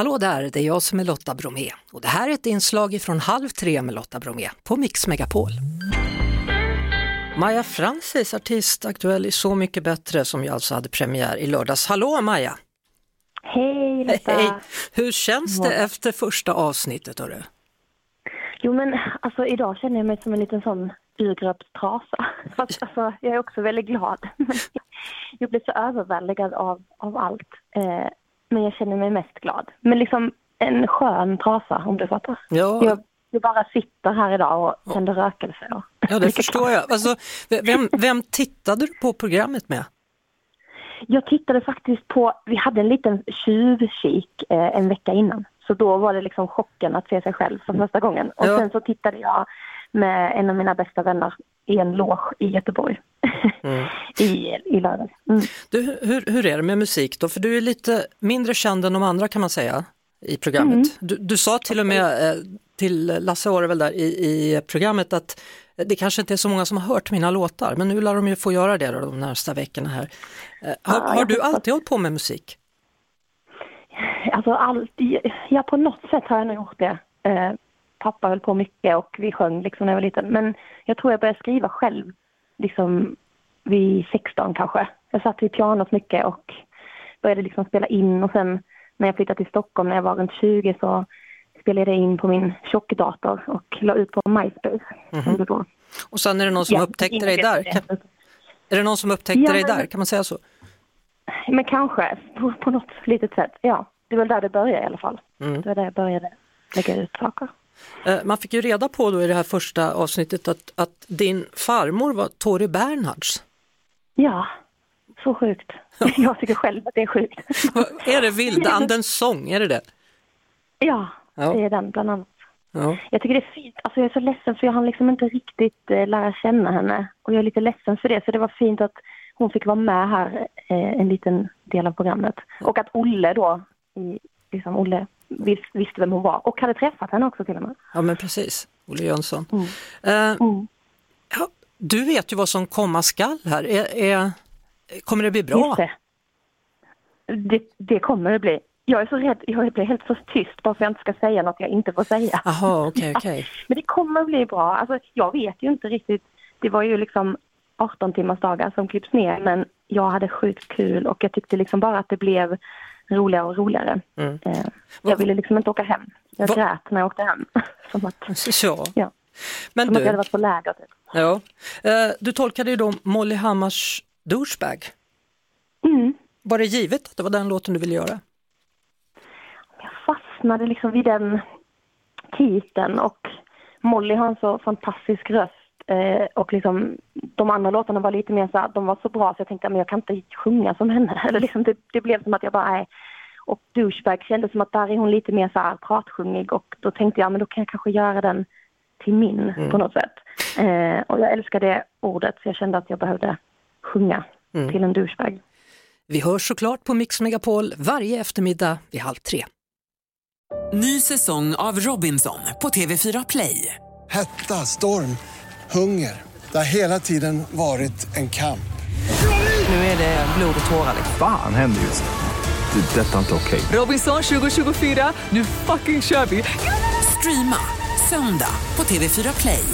Hallå där, det är jag som är Lotta Bromé och det här är ett inslag från Halv tre med Lotta Bromé på Mix Megapol. Maja Francis, artist aktuell i Så mycket bättre som ju alltså hade premiär i lördags. Hallå Maja! Hej Lotta! Hej! Hur känns det efter första avsnittet? Hörru? Jo men alltså idag känner jag mig som en liten sån urgröpt trasa. Fast, alltså, jag är också väldigt glad. jag blir så överväldigad av, av allt. Eh, men jag känner mig mest glad. Men liksom en skön trasa om du fattar. Ja. Jag, jag bara sitter här idag och tänder rökelse. Och Ja, det förstår jag. Alltså, vem, vem tittade du på programmet med? Jag tittade faktiskt på, vi hade en liten tjuvkik eh, en vecka innan. Så då var det liksom chocken att se sig själv för första gången. Och Ja. sen så tittade jag med en av mina bästa vänner i en loge i Göteborg. I, i lördags. Mm. Du, hur, hur är det med musik då? För du är lite mindre känd än de andra kan man säga i programmet. Du, du sa till och med eh, till Lasse Orwell där i, i programmet att det kanske inte är så många som har hört mina låtar, men nu lär de ju få göra det då, de närmsta veckorna här. Eh, har har du alltid hållit på med musik? Alltså allt, ja på något sätt har jag nog gjort det. Eh, pappa höll på mycket och vi sjöng liksom när jag var liten. Men jag tror jag började skriva själv liksom vid 16 kanske. Jag satt vid pianot mycket och började liksom spela in och sen när jag flyttade till Stockholm när jag var runt 20 så spelade jag in på min tjockdator och la ut på MySpace. det då. Och sen är det någon som Ja, upptäckte dig där? Kan, är det någon som upptäckte Ja, dig där? Kan man säga så? Men kanske, på, på något litet sätt. Ja, det var där det började i alla fall. Mm. Det var där jag började lägga ut saker. Eh, Man fick ju reda på då i det här första avsnittet att, att din farmor var Tori Bernhards. Ja, så sjukt. Jag tycker själv att det är sjukt. är det Vildandens sång? Är det det? Ja, Ja. det är den bland annat. Ja. Jag tycker det är fint. Alltså jag är så ledsen för jag hann liksom inte riktigt eh, lära känna henne. Och jag är lite ledsen för det. Så det var fint att hon fick vara med här eh, en liten del av programmet. Och att Olle då, i, liksom Olle vis, visste vem hon var. Och hade träffat henne också till och med. ja, men precis. Olle Jönsson. Mm. Eh, Mm. ja, du vet ju vad som komma skall här. Är, är, kommer det bli bra? Det. det. Det kommer det bli. Jag är så rädd, jag blir helt så tyst bara för att jag inte ska säga något jag inte får säga. Jaha, okej, okej. Men det kommer bli bra. Alltså, jag vet ju inte riktigt. Det var ju liksom 18 timmars dagar som klipps ner men jag hade sjukt kul och jag tyckte liksom bara att det blev roligare och roligare. Mm. Eh, jag ville liksom inte åka hem. Jag Vad- grät när jag åkte hem. som att, Ja. Men som att jag hade du, varit på läger. Typ. Ja. Eh, du tolkade ju då Molly Hammars douchebag. Mm. Var det givet att det var den låten du ville göra? jag fastnade liksom vid den titeln och Molly har en så fantastisk röst eh, och liksom de andra låtarna var lite mer så här, de var så bra så jag tänkte men jag kan inte sjunga som henne. Eller liksom det, det blev som att jag bara, nej. Och douchebag kändes som att där är hon lite mer så här pratsjungig och då tänkte jag men då kan jag kanske göra den till min på något sätt. Eh, och jag älskar det ordet så jag kände att jag behövde sjunga till en douchebag. Vi hörs såklart på Mix Megapol varje eftermiddag vid halv tre. Ny säsong av Robinson på TV4 Play. Hetta, storm, hunger. Det har hela tiden varit en kamp. Nu är det blod och tårar. Fan händer just nu. Det. är Detta är inte okej. Robinson 2024, nu fucking kör vi! Streama söndag på TV4 Play.